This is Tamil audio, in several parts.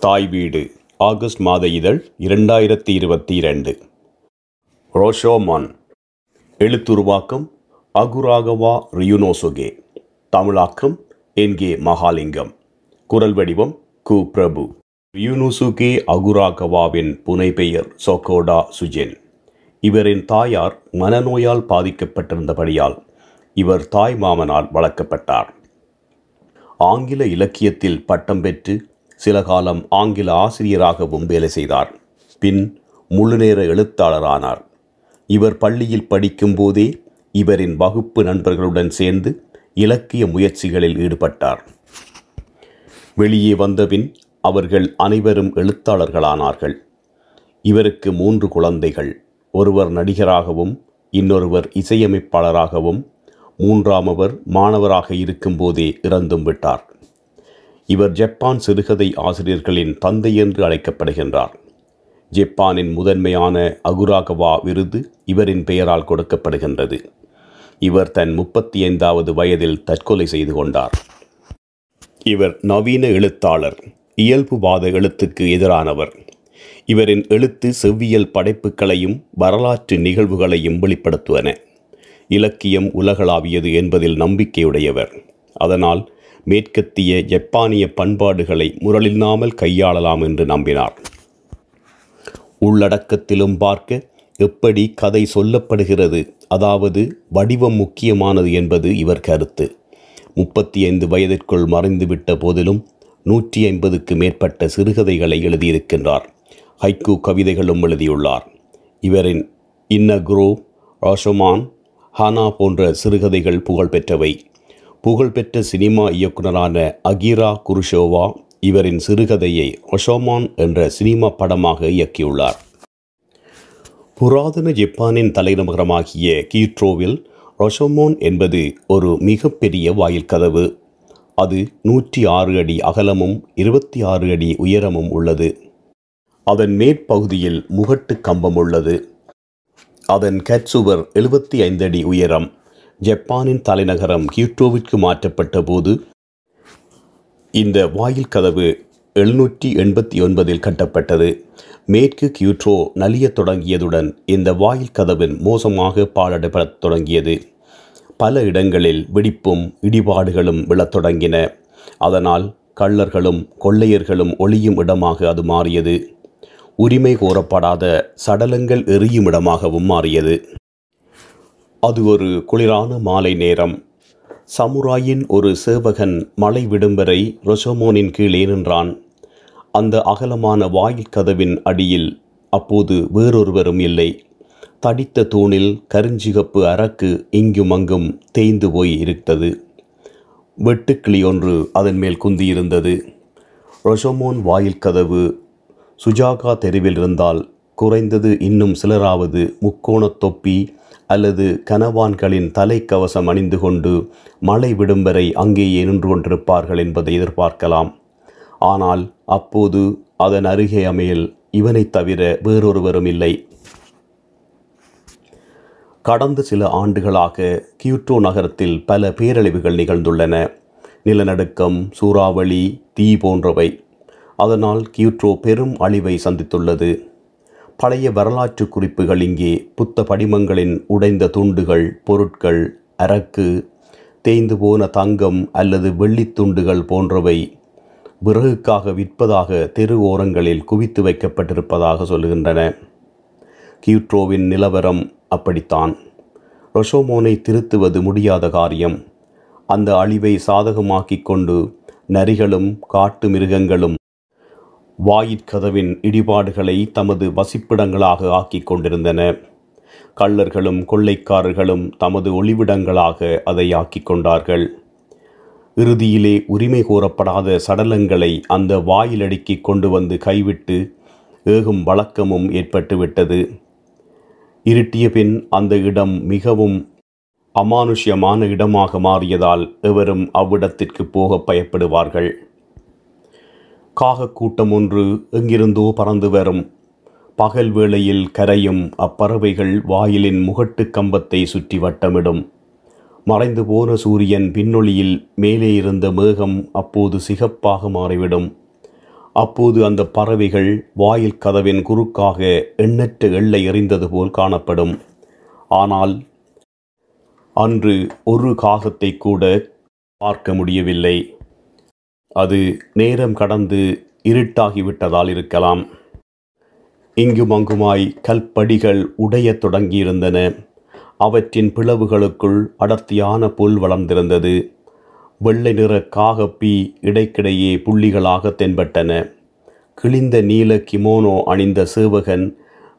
தாய் வீடு ஆகஸ்ட் மாத இதழ் இரண்டாயிரத்தி இருபத்தி இரண்டு. ரோஷோமான். எழுத்துருவாக்கம் அகுராகவா ரியுனோசுகே. தமிழாக்கம் என்கே மகாலிங்கம். குரல் வடிவம் கு. பிரபு. ரியுனோசுகே அகுராகவாவின் புனைப்பெயர் சொக்கோடா சுஜென். இவரின் தாயார் மனநோயால் பாதிக்கப்பட்டிருந்தபடியால் இவர் தாய் மாமனால் வளர்க்கப்பட்டார். ஆங்கில இலக்கியத்தில் பட்டம் பெற்று சில காலம் ஆங்கில ஆசிரியராகவும் வேலை செய்தார். பின் முழுநேர எழுத்தாளரானார். இவர் பள்ளியில் படிக்கும்போதே இவரின் வகுப்பு நண்பர்களுடன் சேர்ந்து இலக்கிய முயற்சிகளில் ஈடுபட்டார். வெளியே வந்தபின் அவர்கள் அனைவரும் எழுத்தாளர்களானார்கள். இவருக்கு மூன்று குழந்தைகள் ஒருவர் நடிகராகவும் இன்னொருவர் இசையமைப்பாளராகவும் மூன்றாமவர் மாணவராக இருக்கும்போதே இறந்தும் விட்டார். இவர் ஜப்பான் சிறுகதை ஆசிரியர்களின் தந்தை என்று அழைக்கப்படுகின்றார். ஜப்பானின் முதன்மையான அகுராகவா விருது இவரின் பெயரால் கொடுக்கப்படுகின்றது. இவர் தன் முப்பத்தி ஐந்தாவது வயதில் தற்கொலை செய்து கொண்டார். இவர் நவீன எழுத்தாளர் இயல்புவாத எழுத்துக்கு எதிரானவர். இவரின் எழுத்து செவ்வியல் படைப்புகளையும் வரலாற்று நிகழ்வுகளையும் வெளிப்படுத்துவன. இலக்கியம் உலகளாவியது என்பதில் நம்பிக்கையுடையவர். அதனால் மேற்கத்திய ஜப்பானிய பண்பாடுகளை முரளில்லாமல் கையாளலாம் என்று நம்பினார். உள்ளடக்கத்திலும் பார்க்க எப்படி கதை சொல்லப்படுகிறது அதாவது வடிவம் முக்கியமானது என்பது இவர் கருத்து. முப்பத்தி ஐந்து வயதிற்குள் மறைந்துவிட்ட போதிலும் நூற்றி ஐம்பதுக்கு மேற்பட்ட சிறுகதைகளை எழுதியிருக்கின்றார். ஹைக்கு கவிதைகளும் எழுதியுள்ளார். இவரின் இன்னக்ரோ ராஷோமான் ஹானா போன்ற சிறுகதைகள் புகழ்பெற்றவை. புகழ்பெற்ற சினிமா இயக்குனரான அகிரா குருஷோவா இவரின் சிறுகதையை ஒஷோமான் என்ற சினிமா படமாக இயக்கியுள்ளார். புராதன ஜப்பானின் தலைநகரமாகிய கீட்ரோவில் ரொஷோமோன் என்பது ஒரு மிகப்பெரிய வாயில் கதவு. அது நூற்றி ஆறு அடி அகலமும் இருபத்தி ஆறு அடி உயரமும் உள்ளது. அதன் மேற்பகுதியில் முகட்டு கம்பம் உள்ளது. அதன் கட்சுவர் எழுபத்தி ஐந்து அடி உயரம். ஜப்பானின் தலைநகரம் கியூட்டோவிற்கு மாற்றப்பட்ட போது இந்த வாயில் கதவு எழுநூற்றி எண்பத்தி ஒன்பதில் கட்டப்பட்டது. மேற்கு கியூட்ரோ நலியத் தொடங்கியதுடன் இந்த வாயில் கதவின் மோசமாக பாழடைப்படத் தொடங்கியது. பல இடங்களில் வெடிப்பும் இடிபாடுகளும் விழத் தொடங்கின. அதனால் கள்ளர்களும் கொள்ளையர்களும் ஒளியும் இடமாக அது மாறியது. உரிமை கோரப்படாத சடலங்கள் எரியும் இடமாகவும் மாறியது. அது ஒரு குளிரான மாலை நேரம். சமுராயின் ஒரு சேவகன் மலை விடும்பரை ரொசோமோனின் கீழே நின்றான். அந்த அகலமான வாயில் கதவின் அடியில் அப்போது வேறொருவரும் இல்லை. தடித்த தூணில் கருஞ்சிகப்பு அரக்கு இங்கும் அங்கும் தேய்ந்து போய் இருந்தது வெட்டுக்கிளி ஒன்று அதன் மேல் குந்தியிருந்தது. ரொஷமோன் வாயில் கதவு சுஜாகா தெருவில் இருந்தால் குறைந்தது இன்னும் சிலராவது முக்கோணத் தொப்பி அல்லது கனவான்களின் தலைக்கவசம் அணிந்து கொண்டு மழை விடும் வரை அங்கேயே நின்று கொண்டிருப்பார்கள் என்பதை எதிர்பார்க்கலாம். ஆனால் அப்போது அதன் அருகே அமையில் இவனைத் தவிர வேறொருவரும் இல்லை. கடந்த சில ஆண்டுகளாக கியூட்டோ நகரத்தில் பல பேரழிவுகள் நிகழ்ந்துள்ளன. நிலநடுக்கம் சூறாவளி தீ போன்றவை. அதனால் கியூட்ரோ பெரும் அழிவை சந்தித்துள்ளது. பழைய வரலாற்று குறிப்புகள் இங்கே புத்த படிமங்களின் உடைந்த துண்டுகள் பொருட்கள் அரக்கு தேய்ந்து போன தங்கம் அல்லது வெள்ளித் துண்டுகள் போன்றவை விறகுக்காக விற்பதாக தெரு ஓரங்களில் குவித்து வைக்கப்பட்டிருப்பதாக சொல்லுகின்றன. கியூட்ரோவின் நிலவரம் அப்படித்தான். ரொஷோமோனை திருத்துவது முடியாத காரியம். அந்த அழிவை சாதகமாக்கிக் கொண்டு நரிகளும் காட்டு மிருகங்களும் வாயிற்கதவின் இடிபாடுகளை தமது வசிப்பிடங்களாக ஆக்கிக் கொண்டிருந்தன. கள்ளர்களும் கொள்ளைக்காரர்களும் தமது ஒளிவிடங்களாக அதை ஆக்கிக் கொண்டார்கள். இறுதியிலே உரிமை கோரப்படாத சடலங்களை அந்த வாயிலடுக்கி கொண்டு வந்து கைவிட்டு ஏகும் வழக்கமும் ஏற்பட்டுவிட்டது. இருட்டிய பின் அந்த இடம் மிகவும் அமானுஷ்யமான இடமாக மாறியதால் எவரும் அவ்விடத்திற்கு போக பயப்படுவார்கள். காகக்கூட்டம் ஒன்று எங்கிருந்தோ பறந்து வரும். பகல் வேளையில் கரையும் அப்பறவைகள் வாயிலின் முகட்டு கம்பத்தை சுற்றி வட்டமிடும். மறைந்து போன சூரியன் பின்னொளியில் மேலே இருந்த மேகம் அப்போது சிகப்பாக மாறிவிடும். அப்போது அந்த பறவைகள் வாயில் கதவின் குறுக்காக எண்ணற்ற எள்ளை எறிந்தது போல் காணப்படும். ஆனால் அன்று ஒரு காகத்தை கூட பார்க்க முடியவில்லை. அது நேரம் கடந்து இருட்டாகிவிட்டதால் இருக்கலாம். இங்கும் அங்குமாய் கல்படிகள் உடையத் தொடங்கியிருந்தன. அவற்றின் பிளவுகளுக்குள் அடர்த்தியான புல் வளர்ந்திருந்தது. வெள்ளை நிற காகப்பி இடைக்கிடையே புள்ளிகளாக தென்பட்டன. கிழிந்த நீல கிமோனோ அணிந்த சேவகன்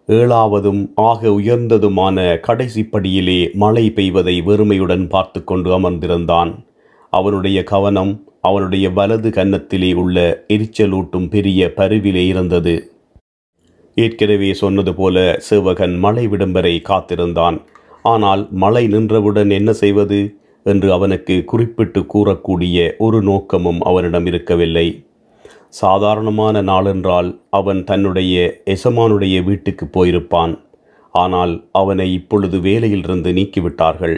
ஏழாவதும் ஆக உயர்ந்ததுமான கடைசி படியிலே மழை பெய்வதை வெறுமையுடன் பார்த்து கொண்டு அமர்ந்திருந்தான். அவனுடைய கவனம் அவனுடைய வலது கன்னத்திலே உள்ள எரிச்சலூட்டும் பெரிய பருவிலே இருந்தது. ஏற்கனவே சொன்னது போல சேவகன் மழை விடம்பரை காத்திருந்தான். ஆனால் மழை நின்றவுடன் என்ன செய்வது? என்று அவனுக்கு குறிப்பிட்டு கூறக்கூடிய ஒரு நோக்கமும் அவனிடம் இருக்கவில்லை. சாதாரணமான நாளென்றால் அவன் தன்னுடைய எசமானுடைய வீட்டுக்கு போயிருப்பான். ஆனால் அவனை இப்பொழுது வேலையிலிருந்து நீக்கிவிட்டார்கள்.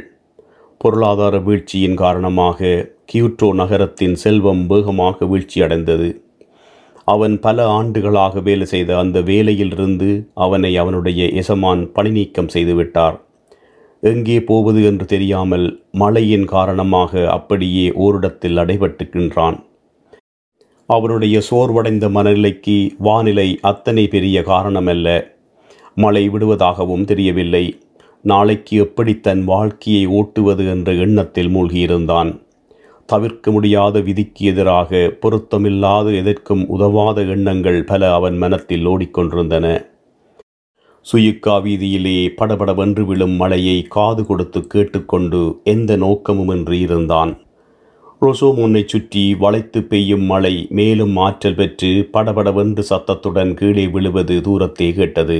பொருளாதார வீழ்ச்சியின் காரணமாக கியூட்டோ நகரத்தின் செல்வம் வேகமாக வீழ்ச்சியடைந்தது. அவன் பல ஆண்டுகளாக வேலை செய்த அந்த வேலையிலிருந்து அவனை அவனுடைய எசமான் பணி நீக்கம் செய்துவிட்டார். எங்கே போவது என்று தெரியாமல் மழையின் காரணமாக அப்படியே ஓரிடத்தில் அடைபட்டுக்கின்றான். அவனுடைய சோர்வடைந்த மனநிலைக்கு வானிலை அத்தனை பெரிய காரணமல்ல. மழை விடுவதாகவும் தெரியவில்லை. நாளைக்கு எப்படி தன் வாழ்க்கையை ஓட்டுவது என்ற எண்ணத்தில் மூழ்கியிருந்தான். தவிர்க்க முடியாத விதிக்கு எதிராக பொருத்தமில்லாத எதற்கும் உதவாத எண்ணங்கள் பல அவன் மனத்தில் ஓடிக்கொண்டிருந்தன. சுயுக்கா வீதியிலே படபடவென்று விழும் மழையை காது கொடுத்து கேட்டுக்கொண்டு எந்த நோக்கமுமின்றி இருந்தான். ரொசோமோனை சுற்றி வளைத்து பெய்யும் மழை மேலும் ஆற்றல் பெற்று படபடவென்று சத்தத்துடன் கீழே விழுவது தூரத்தே கேட்டது.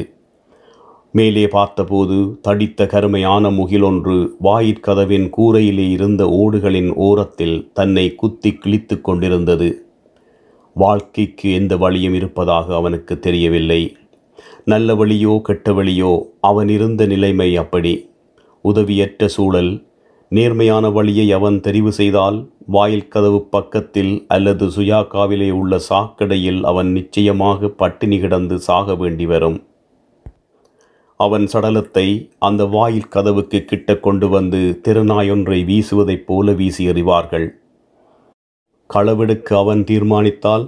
மேலே பார்த்தபோது தடித்த கருமையான முகிலொன்று வாயிற்கதவின் கூரையிலே இருந்த ஓடுகளின் ஓரத்தில் தன்னை குத்தி கிழித்து கொண்டிருந்தது. வாழ்க்கைக்கு எந்த வழியும் இருப்பதாக அவனுக்கு தெரியவில்லை. நல்ல வழியோ கெட்ட வழியோ அவன் இருந்த நிலைமை அப்படி. உதவியற்ற சூழல். நேர்மையான வழியை அவன் தெரிவு செய்தால் வாயில் கதவு பக்கத்தில் அல்லது சுயாக்காவிலே உள்ள சாக்கடையில் அவன் நிச்சயமாக பட்டினி கிடந்து சாக வேண்டி வரும். அவன் சடலத்தை அந்த வாயில் கதவுக்கு கிட்ட கொண்டு வந்து திருநாயொன்றை வீசுவதைப் போல வீசி எறிவார்கள். களவெடுக்க அவன் தீர்மானித்தால்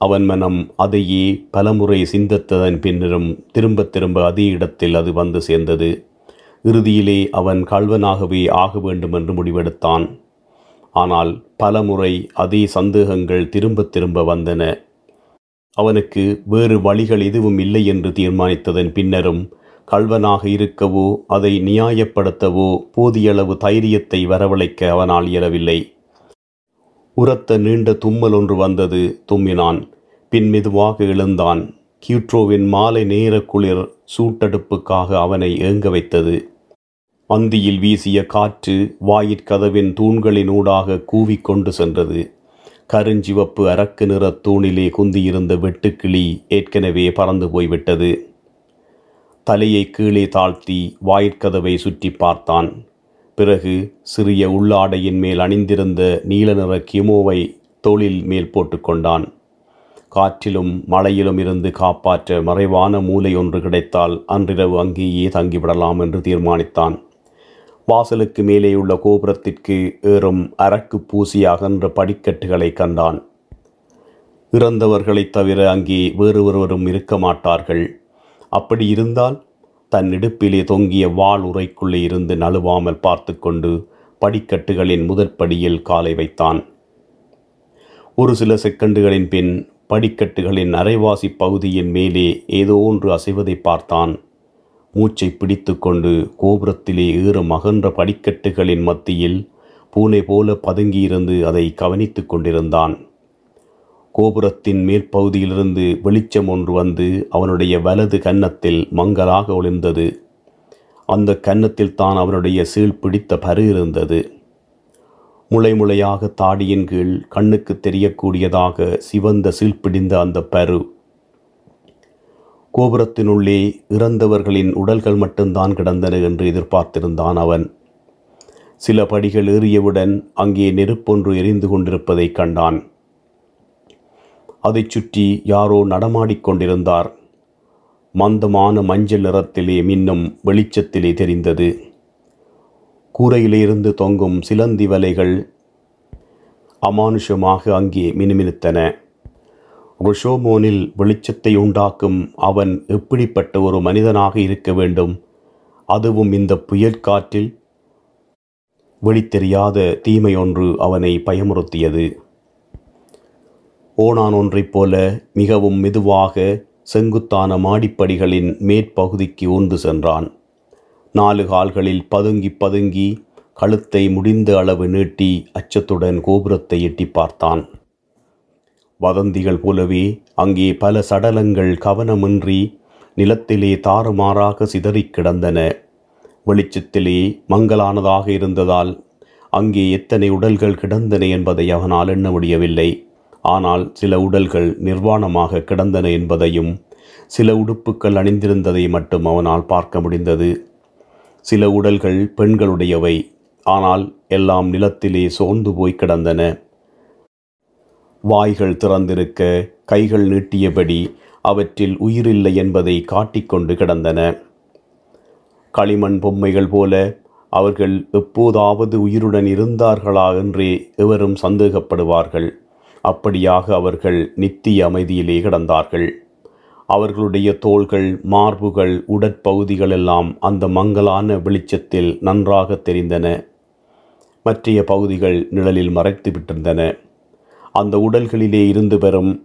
அவன் மனம் அதையே பலமுறை சிந்தித்ததன் பின்னரும். திரும்ப திரும்ப அதே இடத்தில் அது வந்து சேர்ந்தது. இறுதியிலே அவன் கள்வனாகவே ஆக வேண்டும் என்று முடிவெடுத்தான். ஆனால் பலமுறை அதே சந்தேகங்கள் திரும்ப திரும்ப வந்தன. அவனுக்கு வேறு வழிகள் எதுவும் இல்லை என்று தீர்மானித்ததன் பின்னரும் கள்வனாக இருக்கவோ அதை நியாயப்படுத்தவோ போதியளவு தைரியத்தை வரவழைக்க அவனால் இயலவில்லை. உரத்த நீண்ட தும்மல் ஒன்று வந்தது தும்மினான். பின் மெதுவாக எழுந்தான். கியூட்ரோவின் மாலை நேர குளிர் சூட்டடுப்புக்காக அவனை ஏங்க வைத்தது. அந்தியில் வீசிய காற்று வாயிற்கதவின் தூண்களினூடாக கூவிக்கொண்டு சென்றது. கருஞ்சிவப்பு அரக்கு நிற தூணிலே குந்தியிருந்த வெட்டுக்கிளி ஏற்கனவே பறந்து போய்விட்டது. தலையை கீழே தாழ்த்தி வாயிற்கதவை சுற்றி பார்த்தான். பிறகு சிறிய உள்ளாடையின் மேல் அணிந்திருந்த நீல நிற கிமோவை தோளில் மேல் போட்டுக்கொண்டான் காற்றிலும் மழையிலும் இருந்து காப்பாற்ற மறைவான மூலை ஒன்று கிடைத்தால் அன்றிரவு அங்கேயே தங்கிவிடலாம் என்று தீர்மானித்தான். வாசலுக்கு மேலேயுள்ள கோபுரத்திற்கு ஏறும் அரக்கு பூசி அகன்ற படிக்கட்டுகளை கண்டான். இறந்தவர்களைத் தவிர அங்கே வேறு ஒருவரும் இருக்க மாட்டார்கள். அப்படி இருந்தால் தன் இடுப்பிலே தொங்கிய வாள் உரைக்குள்ளே இருந்து நழுவாமல் பார்த்து கொண்டு படிக்கட்டுகளின் முதற்படியில் காலை வைத்தான். ஒரு சில செகண்டுகளின் பின் படிக்கட்டுகளின் அரைவாசி பகுதியின் மேலே ஏதோ ஒன்று அசைவதை பார்த்தான். மூச்சை பிடித்து கொண்டு கோபுரத்திலே ஏறும் அகன்ற படிக்கட்டுகளின் மத்தியில் பூனை போல பதுங்கியிருந்து அதை கவனித்துக் கொண்டிருந்தான். கோபுரத்தின் மேற்பகுதியிலிருந்து வெளிச்சம் ஒன்று வந்து அவனுடைய வலது கன்னத்தில் மங்கலாக ஒளிர்ந்தது. அந்த கன்னத்தில் தான் அவனுடைய சீழ் பிடித்த பரு இருந்தது. முளை முளையாக தாடியின் கீழ் கண்ணுக்கு தெரியக்கூடியதாக சிவந்த சீழ் பிடிந்த அந்த பரு. கோபுரத்தினுள்ளே இறந்தவர்களின் உடல்கள் மட்டும்தான் கிடந்தன என்று எதிர்பார்த்திருந்தான் அவன். சில படிகள் ஏறியவுடன் அங்கே நெருப்பொன்று எரிந்து கொண்டிருப்பதைக் கண்டான். அதைச் சுற்றி யாரோ நடமாடிக்கொண்டிருந்தார் மந்தமான மஞ்சள் நிறத்திலே மின்னும் வெளிச்சத்திலே தெரிந்தது. கூரையிலிருந்து தொங்கும் சிலந்தி வலைகள் அமானுஷமாக அங்கே மினுமினுத்தன. ருஷோமோனில் வெளிச்சத்தை உண்டாக்கும் அவன் எப்படிப்பட்ட ஒரு மனிதனாக இருக்க வேண்டும்? அதுவும் இந்த புயற்காற்றில் வெளித்தெரியாத தீமையொன்று அவனை பயமுறுத்தியது. ஓணான் ஒன்றைப் போல மிகவும் மெதுவாக செங்குத்தான மாடிப்படிகளின் மேற்பகுதிக்கு ஊர்ந்து சென்றான். நாலு கால்களில் பதுங்கி பதுங்கி கழுத்தை முடிந்த அளவு நீட்டி அச்சத்துடன் கோபுரத்தை எட்டி பார்த்தான். வதந்திகள் போலவே அங்கே பல சடலங்கள் கவனமின்றி நிலத்திலே தாறுமாறாக சிதறிக் கிடந்தன. வெளிச்சத்திலே மங்கலானதாக இருந்ததால் அங்கே எத்தனை உடல்கள் கிடந்தன என்பதை அவனால் எண்ண முடியவில்லை. ஆனால் சில உடல்கள் நிர்வாணமாக கிடந்தன என்பதையும் சில உடுப்புக்கள் அணிந்திருந்ததை மட்டும் அவனால் பார்க்க முடிந்தது. சில உடல்கள் பெண்களுடையவை ஆனால் எல்லாம் நிலத்திலே சோர்ந்து போய் கிடந்தன. வாய்கள் திறந்திருக்க கைகள் நீட்டியபடி அவற்றில் உயிரில்லை என்பதை காட்டிக்கொண்டு கிடந்தன. களிமண் பொம்மைகள் போல அவர்கள் எப்போதாவது உயிருடன் இருந்தார்களா என்றே எவரும் சந்தேகப்படுவார்கள். அப்படியாக அவர்கள் நித்திய அமைதியிலே கிடந்தார்கள். அவர்களுடைய தோள்கள் மார்புகள் உடற்பகுதிகள் எல்லாம் அந்த மங்கலான வெளிச்சத்தில் நன்றாக தெரிந்தன. மற்றைய பகுதிகள் நிழலில் மறைத்து விட்டிருந்தன. அந்த உடல்களிலே இருந்து பெறும்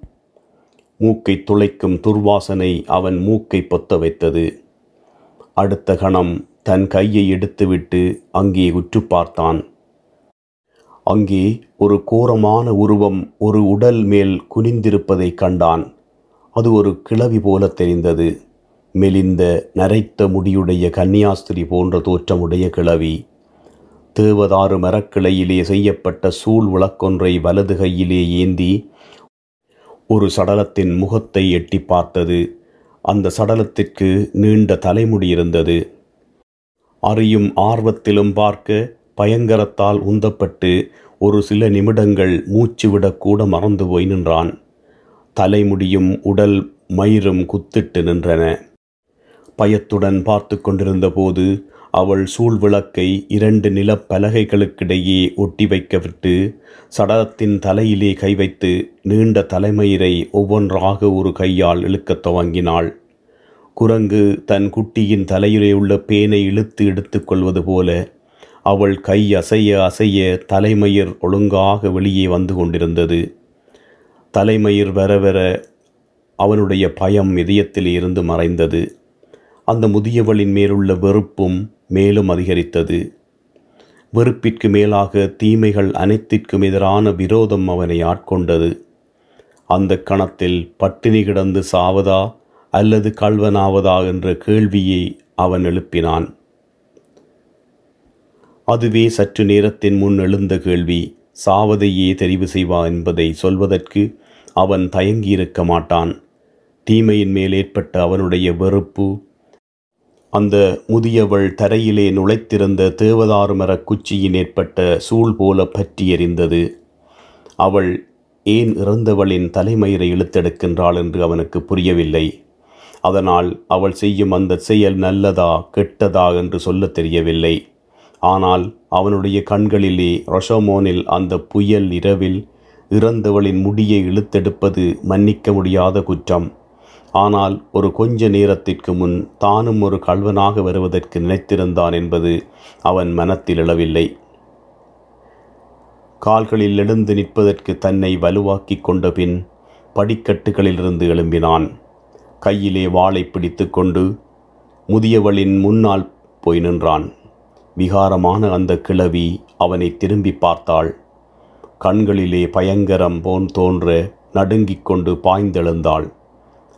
மூக்கை துளைக்கும் துர்வாசனை அவன் மூக்கை பொத்த வைத்தது. அடுத்த கணம் தன் கையை எடுத்துவிட்டு அங்கே உற்று பார்த்தான். அங்கே ஒரு கோரமான உருவம் ஒரு உடல் மேல் குனிந்திருப்பதை கண்டான். அது ஒரு கிளவி போல தெரிந்தது. மெலிந்த நரைத்த முடியுடைய கன்னியாஸ்திரி போன்ற தோற்றமுடைய கிளவி தேவதாறு மரக்கிளையிலே செய்யப்பட்ட சூழ் விளக்கொன்றை வலது கையிலே ஏந்தி ஒரு சடலத்தின் முகத்தை எட்டி பார்த்தது. அந்த சடலத்திற்கு நீண்ட தலைமுடி இருந்தது. அறியும் ஆர்வத்திலும் பார்க்க பயங்கரத்தால் உந்தப்பட்டு ஒரு சில நிமிடங்கள் மூச்சு விடக்கூட மறந்து போய் நின்றான். தலைமுடியும் உடல் மயிரும் குத்திட்டு நின்றன. பயத்துடன் பார்த்து கொண்டிருந்த போது அவள் சூழ்விளக்கை இரண்டு நிலப்பலகைகளுக்கிடையே ஒட்டி வைக்கவிட்டு சடலத்தின் தலையிலே கை வைத்து நீண்ட தலைமயிரை ஒவ்வொன்றாக ஒரு கையால் இழுக்கத் துவங்கினாள். குரங்கு தன் குட்டியின் தலையிலே உள்ள பேனை இழுத்து எடுத்துக்கொள்வது போல அவள் கை அசைய அசைய தலைமயிர் ஒழுங்காக வெளியே வந்து கொண்டிருந்தது. தலைமயிர் வர வர அவனுடைய பயம் இதயத்தில் இருந்து மறைந்தது. அந்த முதியவளின் மேலுள்ள வெறுப்பும் மேலும் அதிகரித்தது. வெறுப்பிற்கு மேலாக தீமைகள் அனைத்திற்கும் எதிரான விரோதம் அவனை ஆட்கொண்டது. அந்த கணத்தில் பட்டினி கிடந்து சாவதா அல்லது கல்வனாவதா என்ற கேள்வியை அவன் எழுப்பினான். அதுவே சற்று நேரத்தின் முன் எழுந்த கேள்வி சாவதையே தெரிவு செய்வா என்பதை சொல்வதற்கு அவன் தயங்கியிருக்க மாட்டான். தீமையின் மேல் ஏற்பட்ட அவனுடைய வெறுப்பு அந்த முதியவள் தரையிலே நுழைத்திருந்த தேவதாரு மரக் குச்சியின் ஏற்பட்ட சூழ் போல பற்றி எறிந்தது அவள் ஏன் இறந்தவளின் தலைமயிரை இழுத்தெடுக்கின்றாள் என்று அவனுக்கு புரியவில்லை. அதனால் அவள் செய்யும் அந்த செயல் நல்லதா கெட்டதா என்று சொல்லத் தெரியவில்லை. ஆனால் அவனுடைய கண்களிலே ரொஷோமோனில் அந்த புயல் இரவில் இறந்தவளின் முடியை இழுத்தெடுப்பது மன்னிக்க முடியாத குற்றம். ஆனால் ஒரு கொஞ்ச நேரத்திற்கு முன் தானும் ஒரு கல்வனாக வருவதற்கு நினைத்திருந்தான் என்பது அவன் மனத்தில் எழவில்லை. கால்களில் எழுந்து நிற்பதற்கு தன்னை வலுவாக்கிக் கொண்ட பின் படிக்கட்டுகளிலிருந்து எழும்பினான். கையிலே வாளை பிடித்து கொண்டு முதியவளின் முன்னால் போய் நின்றான். விகாரமான அந்த கிழவி அவனை திரும்பி பார்த்தாள். கண்களிலே பயங்கரம் போன் தோன்ற நடுங்கிக் கொண்டு பாய்ந்தெழுந்தாள்.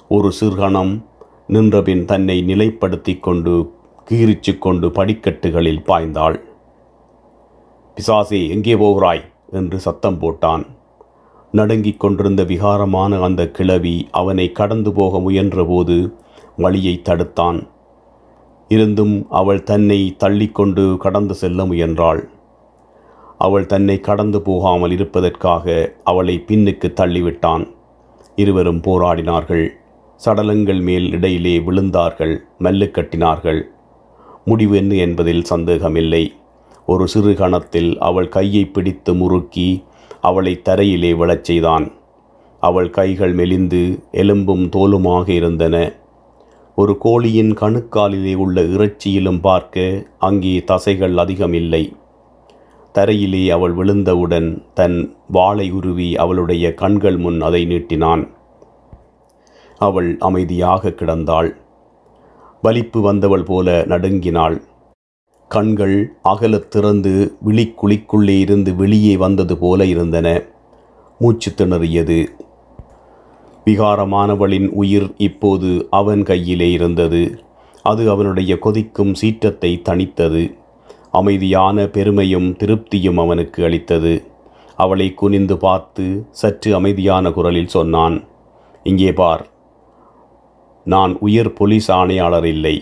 ஒரு சிறுகணம் நின்றபின் தன்னை நிலைப்படுத்தி கொண்டு கீறிச்சு கொண்டு படிக்கட்டுகளில் பாய்ந்தாள். பிசாசே எங்கே போகிறாய்? என்று சத்தம் போட்டான். நடுங்கிக் கொண்டிருந்த விகாரமான அந்த கிழவி அவனை கடந்து போக முயன்றபோது வழியை தடுத்தான். இருந்தும் அவள் தன்னை தள்ளிக்கொண்டு கடந்து செல்ல முயன்றாள். அவள் தன்னை கடந்து போகாமல் இருப்பதற்காக அவளை பின்னுக்கு தள்ளிவிட்டான். இருவரும் போராடினார்கள். சடலங்கள் மேல் இடையிலே விழுந்தார்கள். மல்லு கட்டினார்கள். முடிவு என்ன என்பதில் சந்தேகமில்லை. ஒரு சிறு கணத்தில் அவள் கையை பிடித்து முறுக்கி அவளை தரையிலே விழச் செய்தான். அவள் கைகள் மெலிந்து எலும்பும் தோலுமாக இருந்தன. ஒரு கோழியின் கணுக்காலிலே உள்ள இறைச்சியிலும் பார்க்க அங்கே தசைகள் அதிகமில்லை. தரையிலே அவள் விழுந்தவுடன் தன் வாளை உருவி அவளுடைய கண்கள் முன் அதை நீட்டினான். அவள் அமைதியாக கிடந்தாள். வலிப்பு வந்தவள் போல நடுங்கினாள். கண்கள் அகலத் திறந்து விழிக்குழிக்குள்ளே இருந்து வெளியே வந்தது போல இருந்தன. மூச்சு திணறியது. விகாரமானவளின் உயிர் இப்போது அவன் கையிலே இருந்தது. அது அவனுடைய கொதிக்கும் சீற்றத்தை தணித்தது. அமைதியான பெருமையும் திருப்தியும் அவனுக்கு அளித்தது. அவளை குனிந்து பார்த்து சற்று அமைதியான குரலில் சொன்னான் இங்கே பார். நான் உயர் போலீஸ் ஆணையாளர் இல்லை.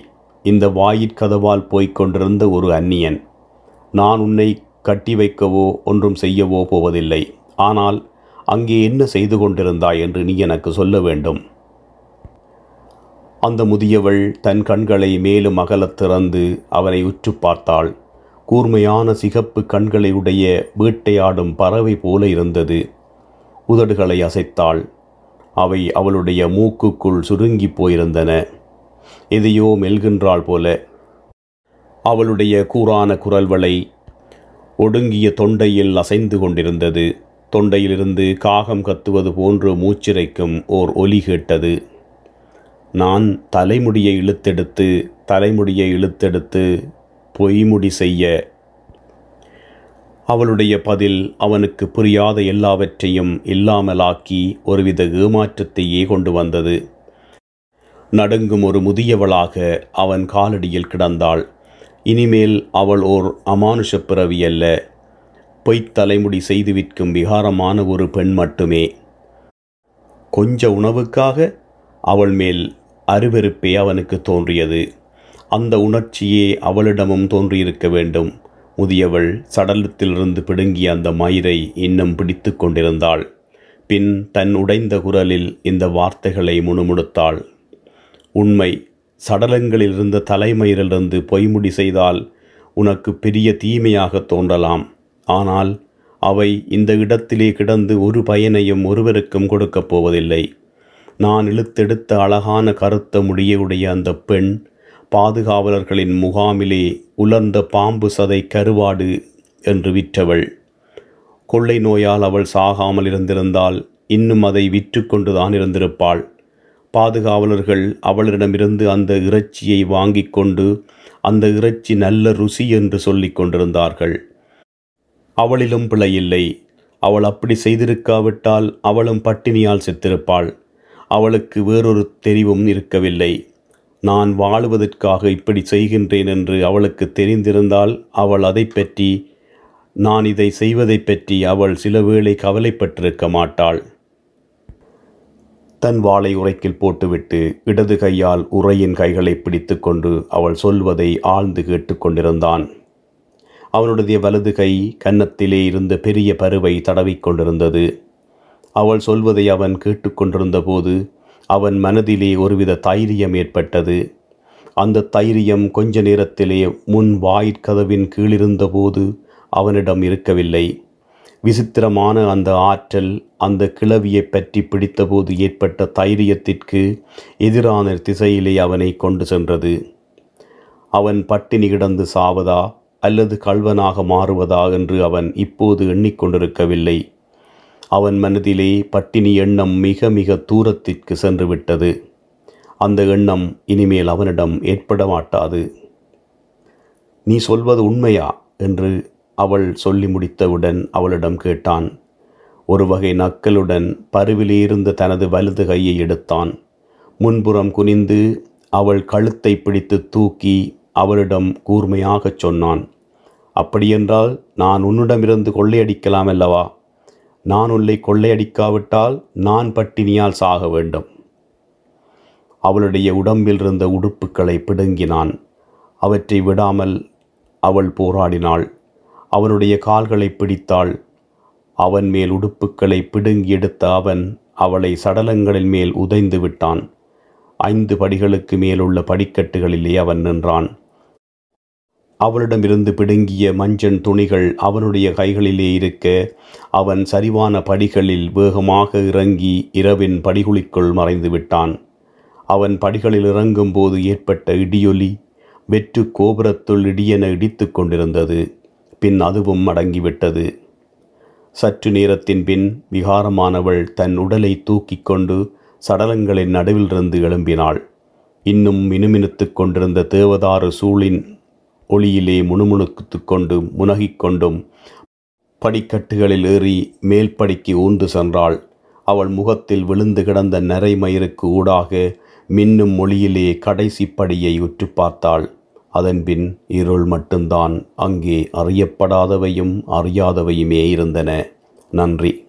இந்த வாயிற்கதவால் போய்க் கொண்டிருந்த ஒரு அந்நியன். நான் உன்னை கட்டி வைக்கவோ ஒன்றும் செய்யவோ போவதில்லை. ஆனால் அங்கே என்ன செய்து கொண்டிருந்தாய் என்று நீ எனக்கு சொல்ல வேண்டும். அந்த முதியவள் தன் கண்களை மேலும் அகலத் திறந்து அவனை உற்று பார்த்தாள். கூர்மையான சிகப்பு கண்களை உடைய வேட்டையாடும் பறவை போல இருந்தது. உதடுகளை அசைத்தாள். அவை அவளுடைய மூக்குக்குள் சுருங்கி போயிருந்தன. எதையோ மெல்கின்றாள் போல. அவளுடைய கூரான குரல்வளை ஒடுங்கிய தொண்டையில் அசைந்து கொண்டிருந்தது. தொண்டையிலிருந்து காகம் கத்துவது போன்று மூச்சிறைக்கும் ஓர் ஒலி கேட்டது. நான் தலைமுடியை இழுத்தெடுத்து தலைமுடியை இழுத்தெடுத்து பொய்முடி செய்ய அவளுடைய பதில் அவனுக்கு புரியாத எல்லாவற்றையும் இல்லாமலாக்கி ஒருவித ஏமாற்றத்தையே கொண்டு வந்தது. நடுங்கும் ஒரு முதியவளாக அவன் காலடியில் கிடந்தாள். இனிமேல் அவள் ஓர் அமானுஷ பிறவி அல்ல பொய்த் தலைமுடி செய்து விற்கும் விகாரமான ஒரு பெண் மட்டுமே. கொஞ்ச உணவுக்காக அவள் மேல் அருவெருப்பே அவனுக்கு தோன்றியது. அந்த உணர்ச்சியே அவளிடமும் தோன்றியிருக்க வேண்டும். முதியவள் சடலத்திலிருந்து பிடுங்கிய அந்த மயிரை இன்னும் பிடித்து கொண்டிருந்தாள். பின் தன் உடைந்த குரலில் இந்த வார்த்தைகளை முணுமுணுத்தாள். உண்மை. சடலங்களில் இருந்த தலைமயிரிலிருந்து பொய்முடி செய்தால் உனக்கு பெரிய தீமையாக தோன்றலாம். ஆனால் அவை இந்த இடத்திலே கிடந்து ஒரு பயனையும் ஒருவருக்கும் கொடுக்கப் போவதில்லை. நான் இழுத்தெடுத்த அழகான கருத்த முடியுடைய அந்த பெண் பாதுகாவலர்களின் முகாமிலே உலர்ந்த பாம்பு சதை கருவாடு என்று விற்றவள். கொள்ளை நோயால் அவள் சாகாமல் இருந்திருந்தால் இன்னும் அதை விற்று கொண்டுதான் இருந்திருப்பாள். பாதுகாவலர்கள் அவளிடமிருந்து அந்த இறைச்சியை வாங்கிக் கொண்டு அந்த இறைச்சி நல்ல ருசி என்று சொல்லிக் கொண்டிருந்தார்கள். அவளிலும் பிழையில்லை. அவள் அப்படி செய்திருக்காவிட்டால் அவளும் பட்டினியால் செத்திருப்பாள். அவளுக்கு வேறொரு தெரிவும் இருக்கவில்லை. நான் வாழுவதற்காக இப்படி செய்கின்றேன் என்று அவளுக்கு தெரிந்திருந்தால் அவள் அதை பற்றி நான் இதை செய்வதைப் பற்றி அவள் சில வேளை கவலைப்பட்டிருக்க மாட்டாள். தன் வாளை உரைக்கில் போட்டுவிட்டு இடது கையால் உரையின் கைகளை பிடித்துக்கொண்டு அவள் சொல்வதை ஆழ்ந்து கேட்டுக்கொண்டிருந்தான் அவனுடைய வலது கை கன்னத்திலே இருந்த பெரிய பருவை தடவிக்கொண்டிருந்தது. அவள் சொல்வதை அவன் கேட்டுக்கொண்டிருந்த போது அவன் மனதிலே ஒருவித தைரியம் ஏற்பட்டது. அந்த தைரியம் கொஞ்ச நேரத்திலே முன் வாயிற்கதவின் கீழிருந்தபோது அவனிடம் இருக்கவில்லை. விசித்திரமான அந்த ஆற்றல் அந்த கிளவியைப் பற்றி பிடித்தபோது ஏற்பட்ட தைரியத்திற்கு எதிரான திசையிலே அவனை கொண்டு சென்றது. அவன் பட்டினி கிடந்து சாவதா? அல்லது கள்வனாக மாறுவதா என்று அவன் இப்போது எண்ணிக்கொண்டிருக்கவில்லை. அவன் மனதிலே பட்டினி எண்ணம் மிக மிக தூரத்திற்கு சென்று விட்டது அந்த எண்ணம் இனிமேல் அவனிடம் ஏற்பட மாட்டாது நீ சொல்வது உண்மையா? என்று அவள் சொல்லி முடித்தவுடன் அவளிடம் கேட்டான். ஒரு வகை நக்கலுடன் பருவிலே இருந்த தனது வலது கையை எடுத்தான். முன்புறம் குனிந்து அவள் கழுத்தை பிடித்து தூக்கி அவளிடம் கூர்மையாகச் சொன்னான். அப்படியென்றால் நான் உன்னிடமிருந்து கொள்ளையடிக்கலாம் அல்லவா? நான் உன்னை கொள்ளையடிக்காவிட்டால் நான் பட்டினியால் சாக வேண்டும். அவளுடைய உடம்பில் இருந்த உடுப்புக்களை பிடுங்கினான். அவற்றை விடாமல் அவள் போராடினாள். அவனுடைய கால்களை பிடித்தாள். அவன் மேல் உடுப்புக்களை பிடுங்கி எடுத்த அவன் அவளை சடலங்களின் மேல் உதைந்து விட்டான். ஐந்து படிகளுக்கு மேலுள்ள படிக்கட்டுகளிலே அவன் நின்றான். அவளிடமிருந்து பிடுங்கிய மஞ்சள் துணிகள் அவனுடைய கைகளிலே இருக்க அவன் சரிவான படிகளில் வேகமாக இறங்கி இரவின் படிகுழிக்குள் மறைந்து விட்டான். அவன் படிகளில் இறங்கும்போது ஏற்பட்ட இடியொலி வெற்று கோபுரத்துள் இடியென இடித்து கொண்டிருந்தது. பின் அதுவும் அடங்கிவிட்டது சற்று நேரத்தின் பின் விகாரமானவள் தன் உடலை தூக்கிக் கொண்டு சடலங்களின் நடுவிலிருந்து எழும்பினாள். இன்னும் மினுமினுத்துக் கொண்டிருந்த தேவதாறு சூழின் ஒளியிலே முணுமுணுத்து கொண்டும் முனகிக் கொண்டும் படிக்கட்டுகளில் ஏறி மேல்படிக்கு ஊந்து சென்றாள். அவள் முகத்தில் விழுந்து கிடந்த நரைமயிருக்கு ஊடாக மின்னும் மொழியிலே கடைசி படியை உற்று பார்த்தாள். அதன்பின் இருள் மட்டும்தான் அங்கே அறியப்படாதவையும் அறியாதவையுமே இருந்தன. நன்றி.